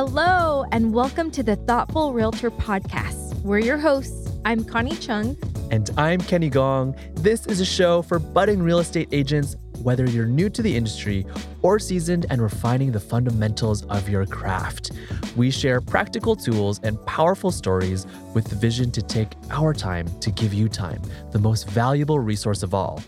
Hello, and welcome to the Thoughtful Realtor Podcast. We're your hosts. I'm Connie Chung. And I'm Kenny Gong. This is a show for budding real estate agents, whether you're new to the industry or seasoned and refining the fundamentals of your craft. We share practical tools and powerful stories with the vision to take our time to give you time, the most valuable resource of all.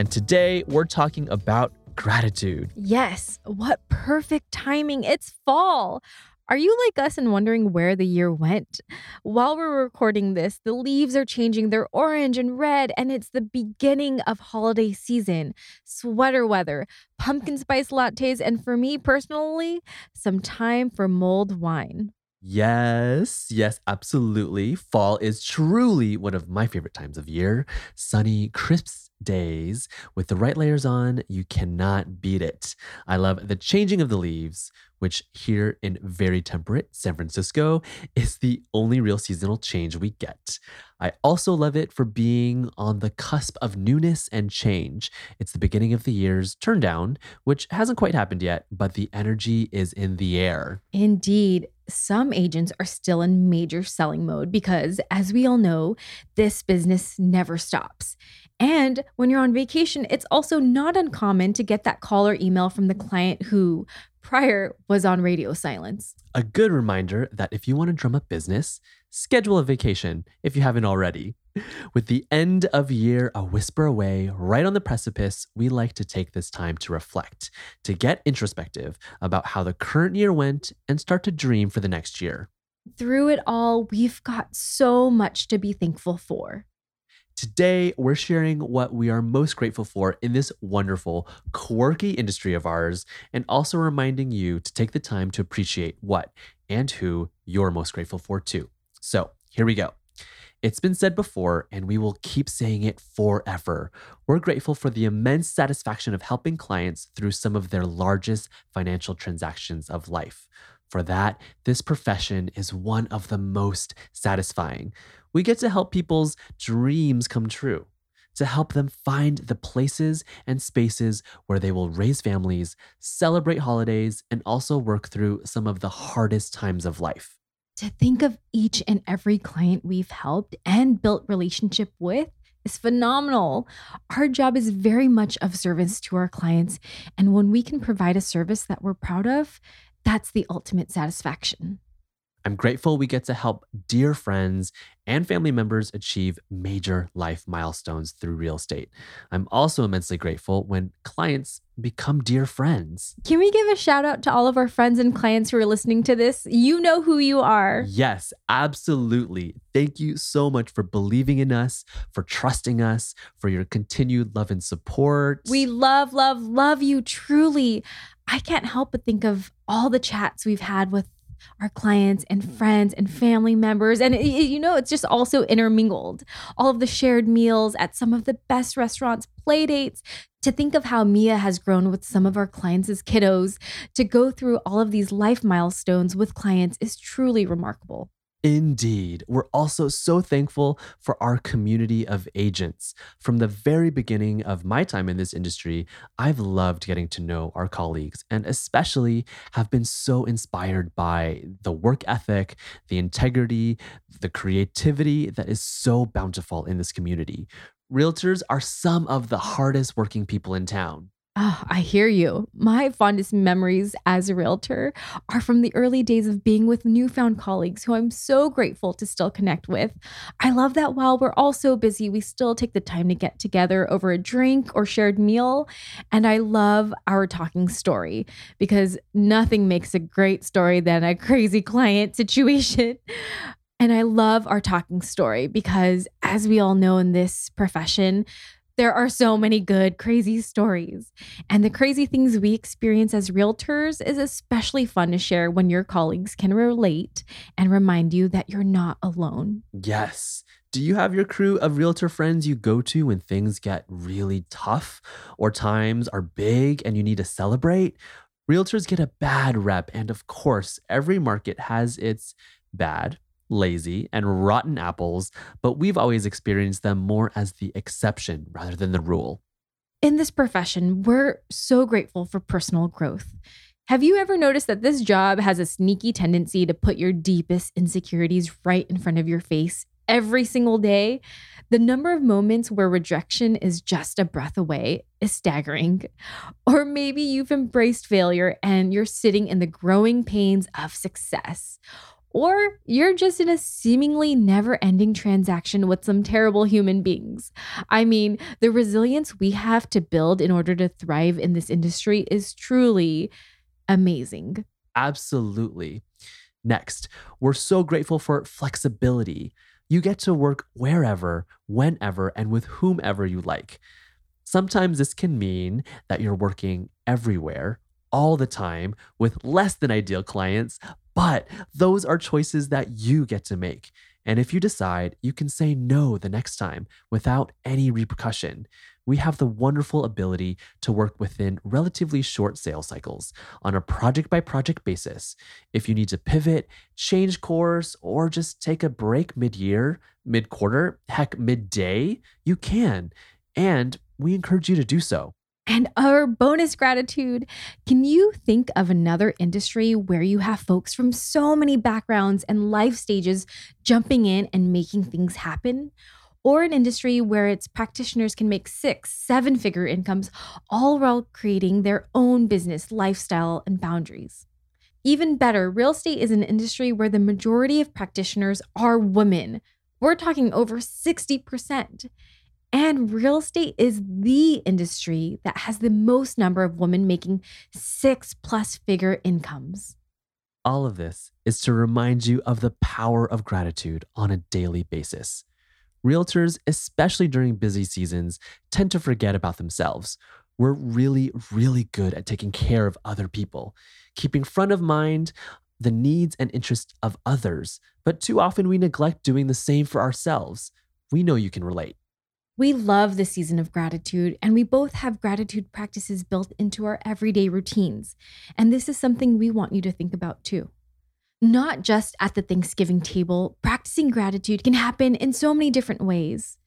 And today we're talking about gratitude. Yes, what perfect timing. It's fall. Are you like us and wondering where the year went? While we're recording this, the leaves are changing. They're orange and red, and it's the beginning of holiday season. Sweater weather, pumpkin spice lattes, and for me personally, some time for mulled wine. Yes, yes, absolutely. Fall is truly one of my favorite times of year. Sunny, crisp days with the right layers on, you cannot beat it. I love the changing of the leaves, which here in very temperate San Francisco is the only real seasonal change we get. I also love it for being on the cusp of newness and change. It's the beginning of the year's turn down, which hasn't quite happened yet, but the energy is in the air. Indeed some agents are still in major selling mode because, as we all know, this business never stops. And when you're on vacation, it's also not uncommon to get that call or email from the client who prior was on radio silence. A good reminder that if you want to drum up business, schedule a vacation if you haven't already. With the end of year a whisper away, right on the precipice, we like to take this time to reflect, to get introspective about how the current year went and start to dream for the next year. Through it all, we've got so much to be thankful for. Today, we're sharing what we are most grateful for in this wonderful, quirky industry of ours, and also reminding you to take the time to appreciate what and who you're most grateful for, too. So, here we go. It's been said before, and we will keep saying it forever. We're grateful for the immense satisfaction of helping clients through some of their largest financial transactions of life. For that, this profession is one of the most satisfying. We get to help people's dreams come true, to help them find the places and spaces where they will raise families, celebrate holidays, and also work through some of the hardest times of life to think of each and every client we've helped and built relationship with is phenomenal. Our job is very much of service to our clients. And when we can provide a service that we're proud of, that's the ultimate satisfaction. I'm grateful we get to help dear friends and family members achieve major life milestones through real estate. I'm also immensely grateful when clients become dear friends. Can we give a shout out to all of our friends and clients who are listening to this? You know who you are. Yes, absolutely. Thank you so much for believing in us, for trusting us, for your continued love and support. We love, love, love you truly. I can't help but think of all the chats we've had with our clients and friends and family members. And it, you know, it's just also intermingled. All of the shared meals at some of the best restaurants, play dates, to think of how Mia has grown with some of our clients as kiddos, to go through all of these life milestones with clients is truly remarkable. Indeed. We're also so thankful for our community of agents. From the very beginning of my time in this industry, I've loved getting to know our colleagues and especially have been so inspired by the work ethic, the integrity, the creativity that is so bountiful in this community. Realtors are some of the hardest working people in town. Oh, I hear you. My fondest memories as a realtor are from the early days of being with newfound colleagues who I'm so grateful to still connect with. I love that while we're all so busy, we still take the time to get together over a drink or shared meal. And I love our talking story because nothing makes a great story than a crazy client situation. And I love our talking story because, as we all know in this profession, there are so many good, crazy stories. And the crazy things we experience as realtors is especially fun to share when your colleagues can relate and remind you that you're not alone. Yes. Do you have your crew of realtor friends you go to when things get really tough or times are big and you need to celebrate? Realtors get a bad rep. And of course, every market has its bad lazy, and rotten apples, but we've always experienced them more as the exception rather than the rule. In this profession, we're so grateful for personal growth. Have you ever noticed that this job has a sneaky tendency to put your deepest insecurities right in front of your face every single day? The number of moments where rejection is just a breath away is staggering. Or maybe you've embraced failure and you're sitting in the growing pains of success. Or you're just in a seemingly never ending transaction with some terrible human beings. I mean, the resilience we have to build in order to thrive in this industry is truly amazing. Absolutely. Next, we're so grateful for flexibility. You get to work wherever, whenever, and with whomever you like. Sometimes this can mean that you're working everywhere, all the time, with less than ideal clients, but those are choices that you get to make. And if you decide, you can say no the next time without any repercussion. We have the wonderful ability to work within relatively short sales cycles on a project by project basis. If you need to pivot, change course, or just take a break mid year, mid quarter, heck, midday, you can. And we encourage you to do so. And our bonus gratitude can you think of another industry where you have folks from so many backgrounds and life stages jumping in and making things happen? Or an industry where its practitioners can make six, seven figure incomes, all while creating their own business, lifestyle, and boundaries. Even better, real estate is an industry where the majority of practitioners are women. We're talking over 60%. And real estate is the industry that has the most number of women making six plus figure incomes. All of this is to remind you of the power of gratitude on a daily basis. Realtors, especially during busy seasons, tend to forget about themselves. We're really, really good at taking care of other people, keeping front of mind the needs and interests of others, but too often we neglect doing the same for ourselves. We know you can relate. We love the season of gratitude, and we both have gratitude practices built into our everyday routines. And this is something we want you to think about too. Not just at the Thanksgiving table, practicing gratitude can happen in so many different ways.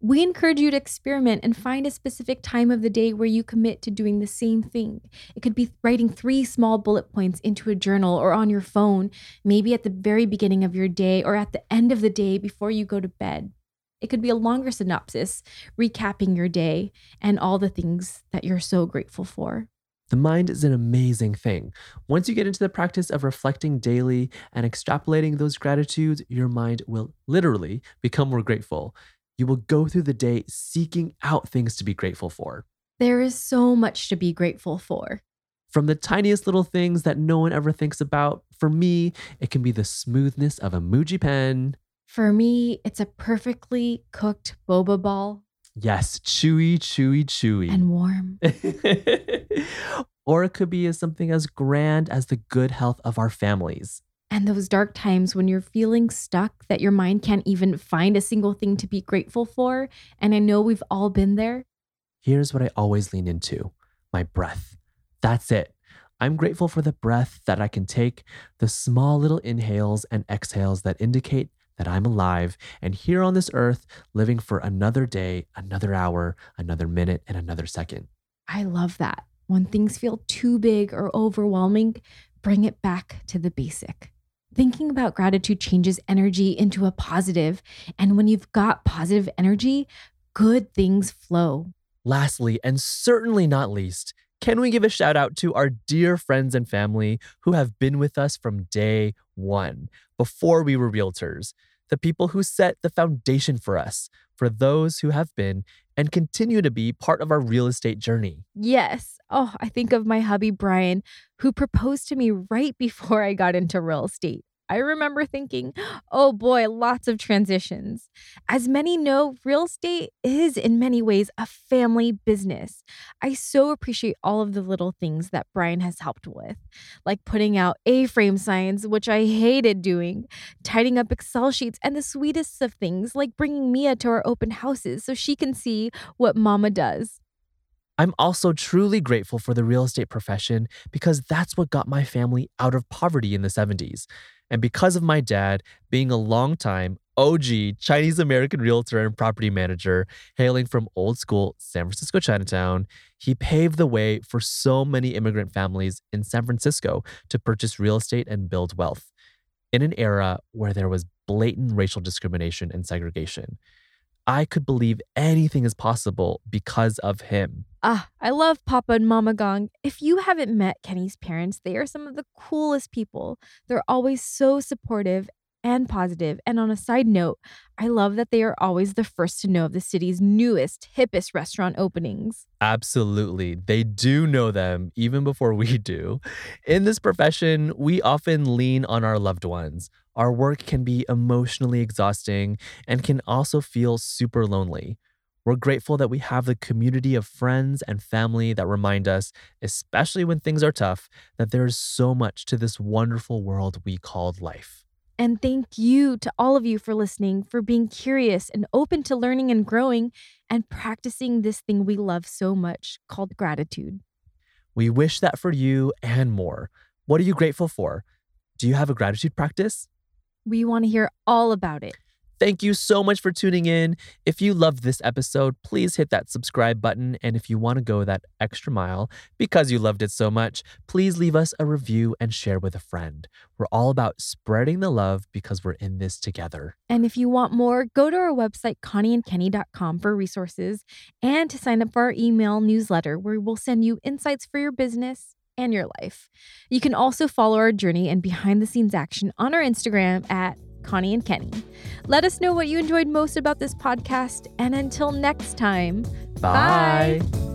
We encourage you to experiment and find a specific time of the day where you commit to doing the same thing. It could be writing three small bullet points into a journal or on your phone, maybe at the very beginning of your day or at the end of the day before you go to bed. It could be a longer synopsis, recapping your day and all the things that you're so grateful for. The mind is an amazing thing. Once you get into the practice of reflecting daily and extrapolating those gratitudes, your mind will literally become more grateful. You will go through the day seeking out things to be grateful for. There is so much to be grateful for. From the tiniest little things that no one ever thinks about, for me, it can be the smoothness of a Muji pen, for me, it's a perfectly cooked boba ball. Yes, chewy, chewy, chewy. And warm. or it could be as something as grand as the good health of our families. And those dark times when you're feeling stuck that your mind can't even find a single thing to be grateful for. And I know we've all been there. Here's what I always lean into my breath. That's it. I'm grateful for the breath that I can take, the small little inhales and exhales that indicate that I'm alive and here on this earth, living for another day, another hour, another minute, and another second. I love that. When things feel too big or overwhelming, bring it back to the basic. Thinking about gratitude changes energy into a positive, And when you've got positive energy, good things flow. Lastly, and certainly not least, can we give a shout out to our dear friends and family who have been with us from day one, before we were realtors? The people who set the foundation for us, for those who have been and continue to be part of our real estate journey. Yes. Oh, I think of my hubby, Brian, who proposed to me right before I got into real estate. I remember thinking, oh boy, lots of transitions. As many know, real estate is in many ways a family business. I so appreciate all of the little things that Brian has helped with, like putting out A frame signs, which I hated doing, tidying up Excel sheets, and the sweetest of things like bringing Mia to our open houses so she can see what mama does. I'm also truly grateful for the real estate profession because that's what got my family out of poverty in the 70s. And because of my dad being a long-time OG Chinese American realtor and property manager hailing from old school San Francisco Chinatown, he paved the way for so many immigrant families in San Francisco to purchase real estate and build wealth in an era where there was blatant racial discrimination and segregation. I could believe anything is possible because of him. Ah, I love Papa and Mama Gong. If you haven't met Kenny's parents, they are some of the coolest people. They're always so supportive and positive. And on a side note, I love that they are always the first to know of the city's newest, hippest restaurant openings. Absolutely. They do know them even before we do. In this profession, we often lean on our loved ones. Our work can be emotionally exhausting and can also feel super lonely. We're grateful that we have the community of friends and family that remind us, especially when things are tough, that there is so much to this wonderful world we called life. And thank you to all of you for listening, for being curious and open to learning and growing and practicing this thing we love so much called gratitude. We wish that for you and more. What are you grateful for? Do you have a gratitude practice? We want to hear all about it. Thank you so much for tuning in. If you loved this episode, please hit that subscribe button. And if you want to go that extra mile because you loved it so much, please leave us a review and share with a friend. We're all about spreading the love because we're in this together. And if you want more, go to our website, connieandkenny.com, for resources and to sign up for our email newsletter where we'll send you insights for your business and your life. You can also follow our journey and behind the scenes action on our Instagram at Connie and Kenny. Let us know what you enjoyed most about this podcast. And until next time, bye. bye.